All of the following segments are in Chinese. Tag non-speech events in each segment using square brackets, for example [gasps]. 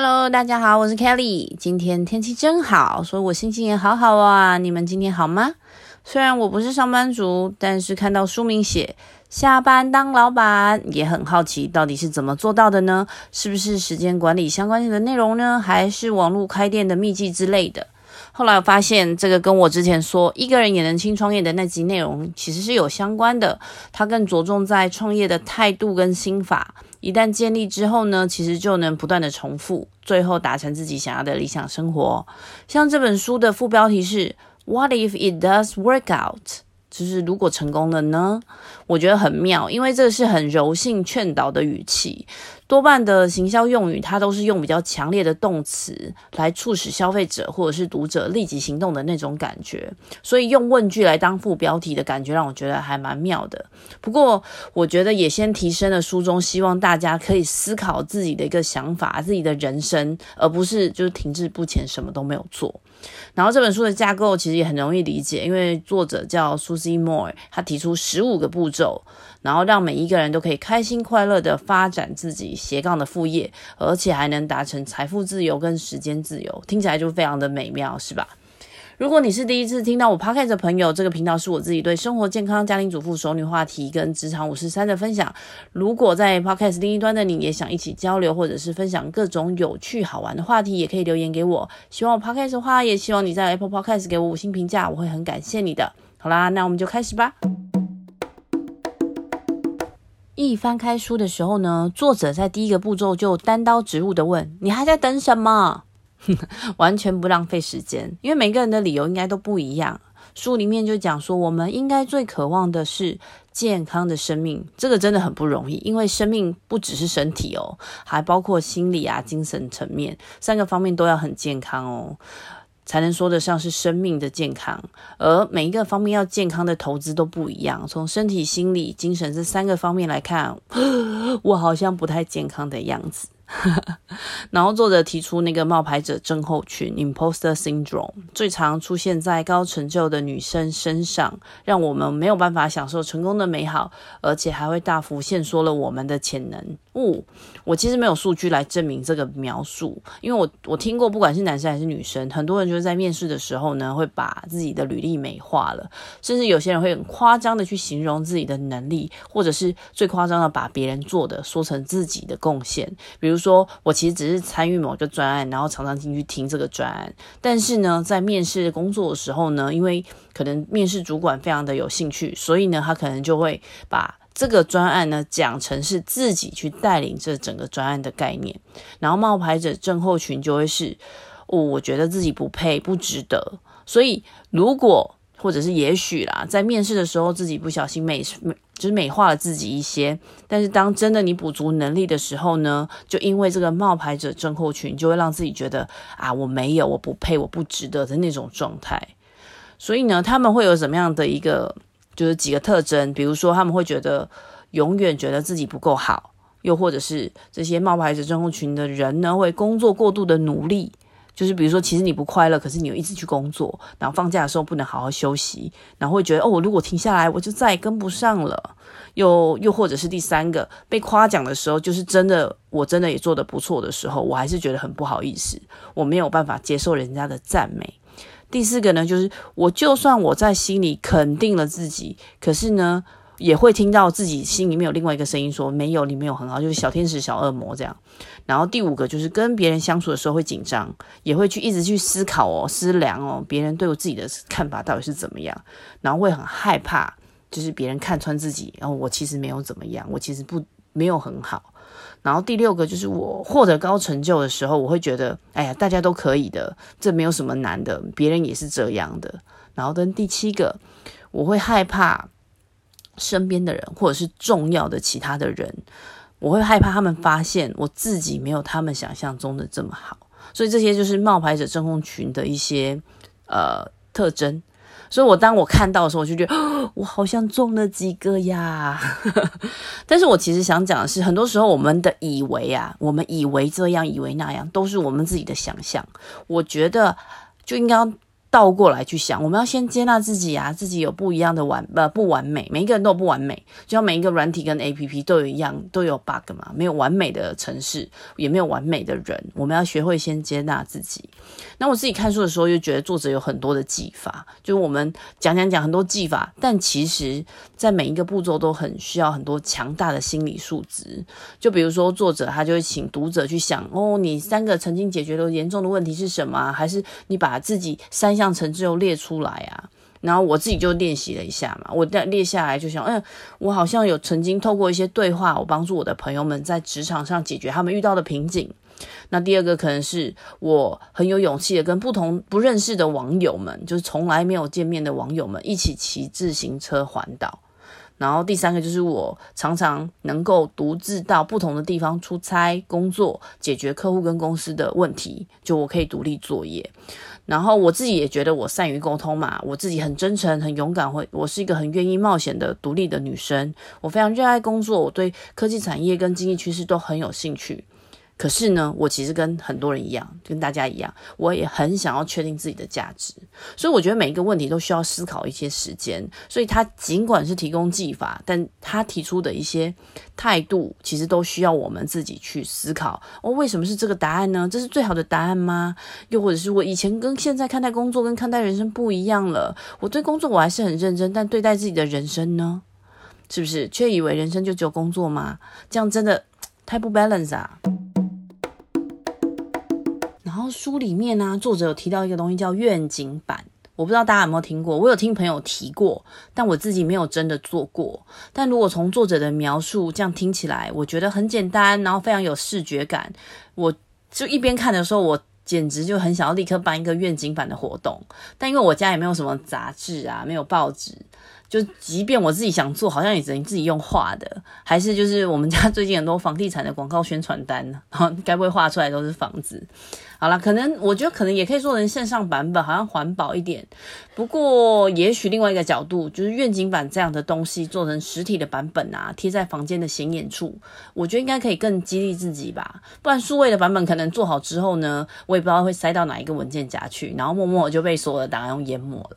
Hello，大家好，我是 Kelly。今天天气真好，所以我心情也好好啊。你们今天好吗？虽然我不是上班族，但是看到书名写下班当老板，也很好奇到底是怎么做到的呢？是不是时间管理相关的内容呢？还是网络开店的秘籍之类的？后来我发现，这个跟我之前说一个人也能轻创业的那集内容其实是有相关的。它更着重在创业的态度跟心法。一旦建立之后呢，其实就能不断的重复，最后达成自己想要的理想生活。像这本书的副标题是 “What if it does work out？” 就是如果成功了呢？我觉得很妙，因为这是很柔性劝导的语气。多半的行销用语，它都是用比较强烈的动词来促使消费者或者是读者立即行动的那种感觉，所以用问句来当副标题的感觉，让我觉得还蛮妙的。不过，我觉得也先提升了书中希望大家可以思考自己的一个想法、自己的人生，而不是就是停滞不前，什么都没有做。然后这本书的架构其实也很容易理解，因为作者叫 Susie Moore，他提出十五个步骤。然后让每一个人都可以开心快乐的发展自己斜杠的副业，而且还能达成财富自由跟时间自由，听起来就非常的美妙，是吧？如果你是第一次听到我 Podcast 的朋友，这个频道是我自己对生活健康、家庭主妇、熟女话题跟职场五十三的分享。如果在 Podcast 另一端的你也想一起交流，或者是分享各种有趣好玩的话题，也可以留言给我。希望我 Podcast 的话，也希望你在 Apple Podcast 给我五星评价，我会很感谢你的。好啦，那我们就开始吧。一翻开书的时候呢，作者在第一个步骤就单刀直入的问：“你还在等什么？” [laughs] 完全不浪费时间，因为每个人的理由应该都不一样。书里面就讲说，我们应该最渴望的是健康的生命，这个真的很不容易，因为生命不只是身体哦，还包括心理啊、精神层面三个方面都要很健康哦。才能说得上是生命的健康，而每一个方面要健康的投资都不一样。从身体、心理、精神这三个方面来看，[gasps] 我好像不太健康的样子。[laughs] 然后作者提出那个冒牌者症候群 （Imposter Syndrome） 最常出现在高成就的女生身上，让我们没有办法享受成功的美好，而且还会大幅限缩了我们的潜能。不，我其实没有数据来证明这个描述，因为我我听过，不管是男生还是女生，很多人就是在面试的时候呢，会把自己的履历美化了，甚至有些人会很夸张的去形容自己的能力，或者是最夸张的把别人做的说成自己的贡献，比如。说我其实只是参与某个专案，然后常常进去听这个专案。但是呢，在面试工作的时候呢，因为可能面试主管非常的有兴趣，所以呢，他可能就会把这个专案呢讲成是自己去带领这整个专案的概念。然后冒牌者症候群就会是，哦，我觉得自己不配，不值得。所以如果或者是也许啦，在面试的时候自己不小心美美。就是美化了自己一些，但是当真的你补足能力的时候呢，就因为这个冒牌者症候群，就会让自己觉得啊，我没有，我不配，我不值得的那种状态。所以呢，他们会有什么样的一个，就是几个特征，比如说他们会觉得永远觉得自己不够好，又或者是这些冒牌者症候群的人呢，会工作过度的努力。就是比如说，其实你不快乐，可是你又一直去工作，然后放假的时候不能好好休息，然后会觉得哦，我如果停下来，我就再也跟不上了。又又或者是第三个，被夸奖的时候，就是真的，我真的也做得不错的时候，我还是觉得很不好意思，我没有办法接受人家的赞美。第四个呢，就是我就算我在心里肯定了自己，可是呢。也会听到自己心里面有另外一个声音说：“没有，你没有很好，就是小天使、小恶魔这样。”然后第五个就是跟别人相处的时候会紧张，也会去一直去思考哦、思量哦，别人对我自己的看法到底是怎么样，然后会很害怕，就是别人看穿自己，然后我其实没有怎么样，我其实不没有很好。然后第六个就是我获得高成就的时候，我会觉得：“哎呀，大家都可以的，这没有什么难的，别人也是这样的。”然后跟第七个，我会害怕。身边的人，或者是重要的其他的人，我会害怕他们发现我自己没有他们想象中的这么好，所以这些就是冒牌者真空群的一些呃特征。所以我当我看到的时候，我就觉得 [gasps] 我好像中了几个呀。[laughs] 但是我其实想讲的是，很多时候我们的以为啊，我们以为这样，以为那样，都是我们自己的想象。我觉得就应该倒过来去想，我们要先接纳自己啊，自己有不一样的完呃不完美，每一个人都有不完美，就像每一个软体跟 APP 都有一样都有 bug 嘛，没有完美的城市，也没有完美的人，我们要学会先接纳自己。那我自己看书的时候，就觉得作者有很多的技法，就我们讲讲讲很多技法，但其实在每一个步骤都很需要很多强大的心理素质。就比如说作者他就会请读者去想，哦，你三个曾经解决的严重的问题是什么？还是你把自己三项成就列出来啊，然后我自己就练习了一下嘛，我列下来就想，嗯，我好像有曾经透过一些对话，我帮助我的朋友们在职场上解决他们遇到的瓶颈。那第二个可能是我很有勇气的跟不同不认识的网友们，就是从来没有见面的网友们一起骑自行车环岛。然后第三个就是我常常能够独自到不同的地方出差、工作，解决客户跟公司的问题，就我可以独立作业。然后我自己也觉得我善于沟通嘛，我自己很真诚、很勇敢，会我是一个很愿意冒险的独立的女生。我非常热爱工作，我对科技产业跟经济趋势都很有兴趣。可是呢，我其实跟很多人一样，跟大家一样，我也很想要确定自己的价值。所以我觉得每一个问题都需要思考一些时间。所以他尽管是提供技法，但他提出的一些态度，其实都需要我们自己去思考。哦，为什么是这个答案呢？这是最好的答案吗？又或者是我以前跟现在看待工作跟看待人生不一样了？我对工作我还是很认真，但对待自己的人生呢？是不是却以为人生就只有工作吗？这样真的太不 balance 啊！书里面呢、作者有提到一个东西叫愿景版，我不知道大家有没有听过，我有听朋友提过，但我自己没有真的做过。但如果从作者的描述这样听起来，我觉得很简单，然后非常有视觉感。我就一边看的时候，我简直就很想要立刻办一个愿景版的活动。但因为我家也没有什么杂志啊，没有报纸。就即便我自己想做，好像也只能自己用画的，还是就是我们家最近很多房地产的广告宣传单，呢该不会画出来都是房子？好啦，可能我觉得可能也可以做成线上版本，好像环保一点。不过也许另外一个角度，就是愿景版这样的东西做成实体的版本啊，贴在房间的显眼处，我觉得应该可以更激励自己吧。不然数位的版本可能做好之后呢，我也不知道会塞到哪一个文件夹去，然后默默就被所有的档案淹没了。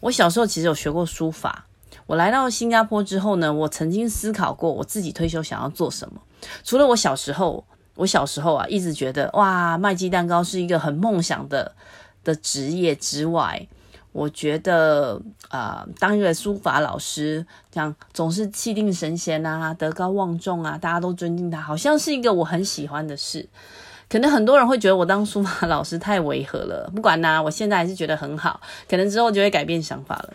我小时候其实有学过书法。我来到新加坡之后呢，我曾经思考过我自己退休想要做什么。除了我小时候，我小时候啊一直觉得哇，卖鸡蛋糕是一个很梦想的的职业之外，我觉得啊、呃，当一个书法老师，这样总是气定神闲啊，德高望重啊，大家都尊敬他，好像是一个我很喜欢的事。可能很多人会觉得我当书法老师太违和了，不管啦，我现在还是觉得很好，可能之后就会改变想法了。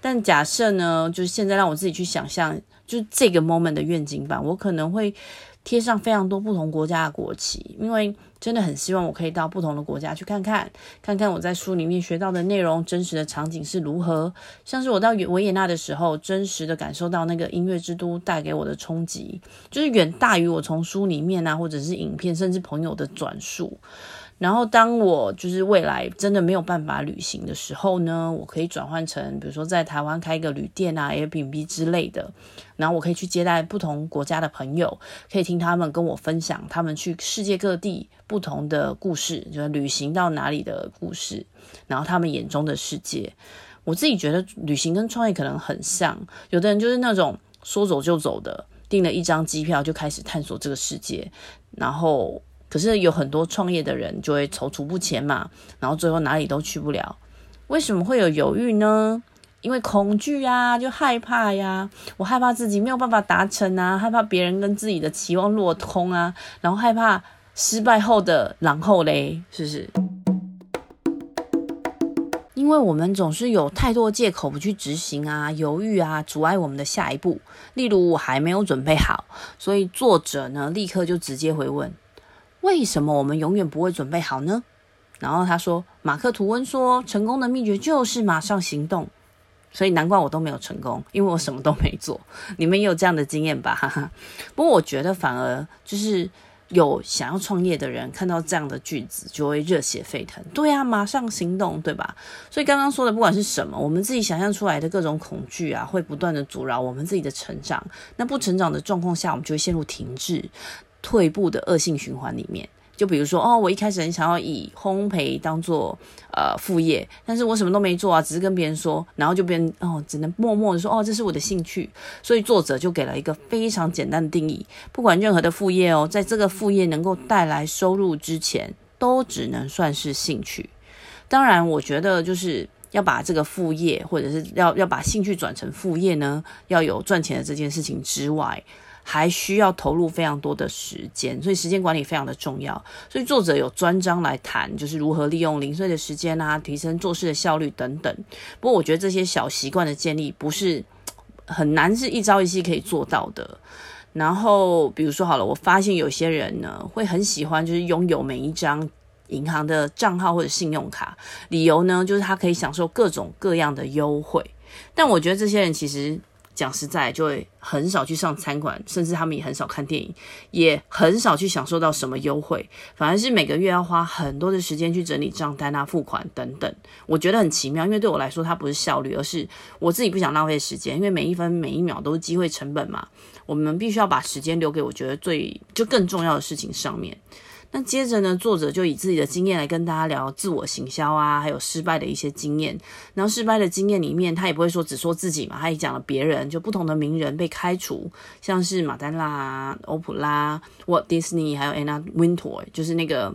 但假设呢，就是现在让我自己去想象，就这个 moment 的愿景吧，我可能会贴上非常多不同国家的国旗，因为真的很希望我可以到不同的国家去看看，看看我在书里面学到的内容，真实的场景是如何。像是我到维也纳的时候，真实的感受到那个音乐之都带给我的冲击，就是远大于我从书里面啊，或者是影片，甚至朋友的转述。然后，当我就是未来真的没有办法旅行的时候呢，我可以转换成，比如说在台湾开一个旅店啊，Airbnb 之类的。然后我可以去接待不同国家的朋友，可以听他们跟我分享他们去世界各地不同的故事，就是旅行到哪里的故事，然后他们眼中的世界。我自己觉得旅行跟创业可能很像，有的人就是那种说走就走的，订了一张机票就开始探索这个世界，然后。可是有很多创业的人就会踌躇不前嘛，然后最后哪里都去不了。为什么会有犹豫呢？因为恐惧啊，就害怕呀。我害怕自己没有办法达成啊，害怕别人跟自己的期望落空啊，然后害怕失败后的然后嘞，是不是？因为我们总是有太多借口不去执行啊，犹豫啊，阻碍我们的下一步。例如我还没有准备好，所以作者呢立刻就直接回问。为什么我们永远不会准备好呢？然后他说，马克吐温说，成功的秘诀就是马上行动。所以难怪我都没有成功，因为我什么都没做。[laughs] 你们也有这样的经验吧？哈哈。不过我觉得反而就是有想要创业的人看到这样的句子就会热血沸腾。对啊，马上行动，对吧？所以刚刚说的不管是什么，我们自己想象出来的各种恐惧啊，会不断的阻挠我们自己的成长。那不成长的状况下，我们就会陷入停滞。退步的恶性循环里面，就比如说，哦，我一开始很想要以烘焙当做呃副业，但是我什么都没做啊，只是跟别人说，然后就别人哦，只能默默的说，哦，这是我的兴趣。所以作者就给了一个非常简单的定义：不管任何的副业哦，在这个副业能够带来收入之前，都只能算是兴趣。当然，我觉得就是要把这个副业，或者是要要把兴趣转成副业呢，要有赚钱的这件事情之外。还需要投入非常多的时间，所以时间管理非常的重要。所以作者有专章来谈，就是如何利用零碎的时间啊，提升做事的效率等等。不过我觉得这些小习惯的建立不是很难，是一朝一夕可以做到的。然后比如说好了，我发现有些人呢会很喜欢，就是拥有每一张银行的账号或者信用卡，理由呢就是他可以享受各种各样的优惠。但我觉得这些人其实。讲实在，就会很少去上餐馆，甚至他们也很少看电影，也很少去享受到什么优惠，反而是每个月要花很多的时间去整理账单啊、付款等等。我觉得很奇妙，因为对我来说，它不是效率，而是我自己不想浪费时间，因为每一分每一秒都是机会成本嘛。我们必须要把时间留给我觉得最就更重要的事情上面。那接着呢，作者就以自己的经验来跟大家聊自我行销啊，还有失败的一些经验。然后失败的经验里面，他也不会说只说自己嘛，他也讲了别人，就不同的名人被开除，像是马丹娜、欧普拉、Walt Disney，还有 Anna Wint，就是那个。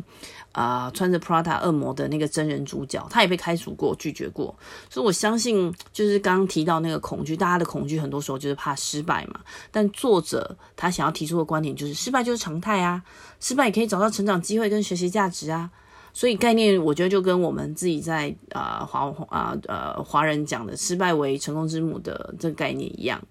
啊、穿着 Prada 恶魔的那个真人主角，他也被开除过、拒绝过，所以我相信，就是刚刚提到那个恐惧，大家的恐惧很多时候就是怕失败嘛。但作者他想要提出的观点就是，失败就是常态啊，失败也可以找到成长机会跟学习价值啊。所以概念，我觉得就跟我们自己在啊华啊呃华人讲的“失败为成功之母”的这个概念一样。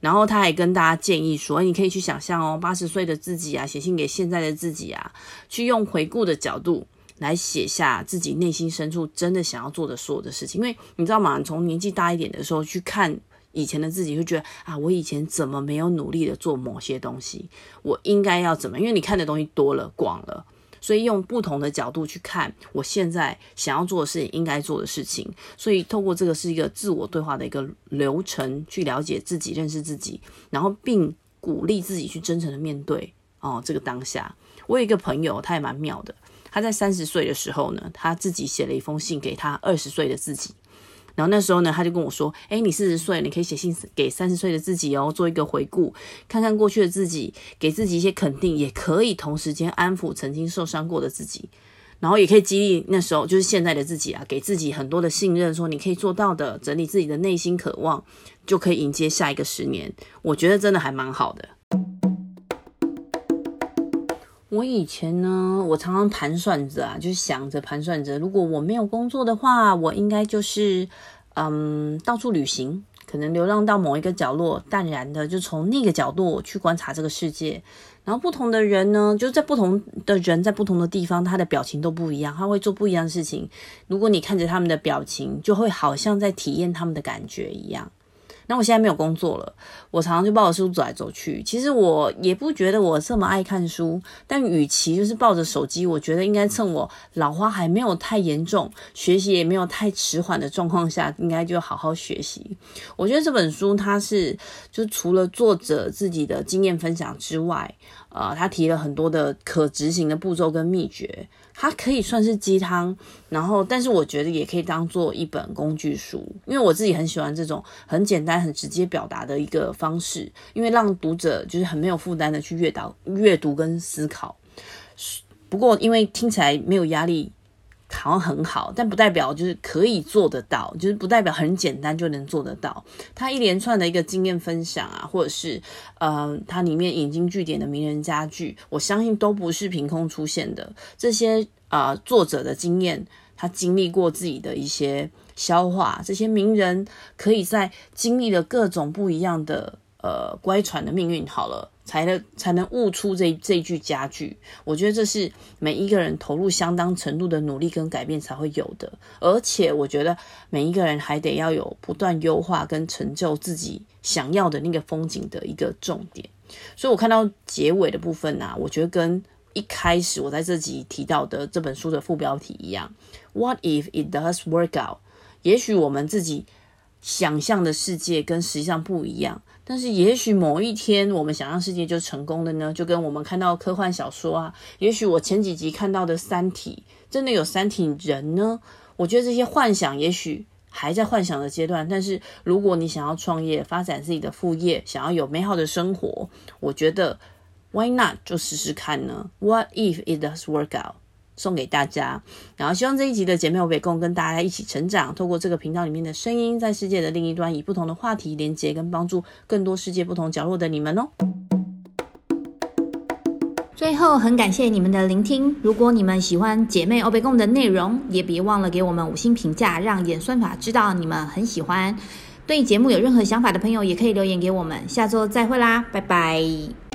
然后他还跟大家建议说，你可以去想象哦，八十岁的自己啊，写信给现在的自己啊，去用回顾的角度来写下自己内心深处真的想要做的所有的事情。因为你知道吗？从年纪大一点的时候去看以前的自己，会觉得啊，我以前怎么没有努力的做某些东西？我应该要怎么？因为你看的东西多了，广了。所以用不同的角度去看我现在想要做的事情，应该做的事情。所以透过这个是一个自我对话的一个流程，去了解自己、认识自己，然后并鼓励自己去真诚的面对哦这个当下。我有一个朋友，他也蛮妙的。他在三十岁的时候呢，他自己写了一封信给他二十岁的自己。然后那时候呢，他就跟我说：“诶，你四十岁，你可以写信给三十岁的自己哦，做一个回顾，看看过去的自己，给自己一些肯定，也可以同时间安抚曾经受伤过的自己，然后也可以激励那时候就是现在的自己啊，给自己很多的信任，说你可以做到的，整理自己的内心渴望，就可以迎接下一个十年。我觉得真的还蛮好的。我以前呢，我常常盘算着啊，就是想着盘算着，如果我没有工作的话，我应该就是。嗯，到处旅行，可能流浪到某一个角落，淡然的就从那个角度去观察这个世界。然后不同的人呢，就在不同的人在不同的地方，他的表情都不一样，他会做不一样的事情。如果你看着他们的表情，就会好像在体验他们的感觉一样。那我现在没有工作了，我常常就抱着书走来走去。其实我也不觉得我这么爱看书，但与其就是抱着手机，我觉得应该趁我老花还没有太严重，学习也没有太迟缓的状况下，应该就好好学习。我觉得这本书它是就除了作者自己的经验分享之外，呃，他提了很多的可执行的步骤跟秘诀。它可以算是鸡汤，然后，但是我觉得也可以当做一本工具书，因为我自己很喜欢这种很简单、很直接表达的一个方式，因为让读者就是很没有负担的去阅读、阅读跟思考。不过，因为听起来没有压力。好像很好，但不代表就是可以做得到，就是不代表很简单就能做得到。他一连串的一个经验分享啊，或者是呃，他里面引经据典的名人佳句，我相信都不是凭空出现的。这些、呃，作者的经验，他经历过自己的一些消化，这些名人可以在经历了各种不一样的呃乖舛的命运，好了。才能才能悟出这这句佳句，我觉得这是每一个人投入相当程度的努力跟改变才会有的，而且我觉得每一个人还得要有不断优化跟成就自己想要的那个风景的一个重点。所以我看到结尾的部分啊，我觉得跟一开始我在这集提到的这本书的副标题一样，What if it does work out？也许我们自己想象的世界跟实际上不一样。但是也许某一天我们想象世界就成功了呢？就跟我们看到科幻小说啊，也许我前几集看到的《三体》真的有三体人呢？我觉得这些幻想也许还在幻想的阶段，但是如果你想要创业、发展自己的副业，想要有美好的生活，我觉得 Why not 就试试看呢？What if it does work out？送给大家，然后希望这一集的姐妹欧北共跟大家一起成长，透过这个频道里面的声音，在世界的另一端，以不同的话题连接跟帮助更多世界不同角落的你们哦。最后，很感谢你们的聆听。如果你们喜欢姐妹欧贝共的内容，也别忘了给我们五星评价，让演算法知道你们很喜欢。对节目有任何想法的朋友，也可以留言给我们。下周再会啦，拜拜。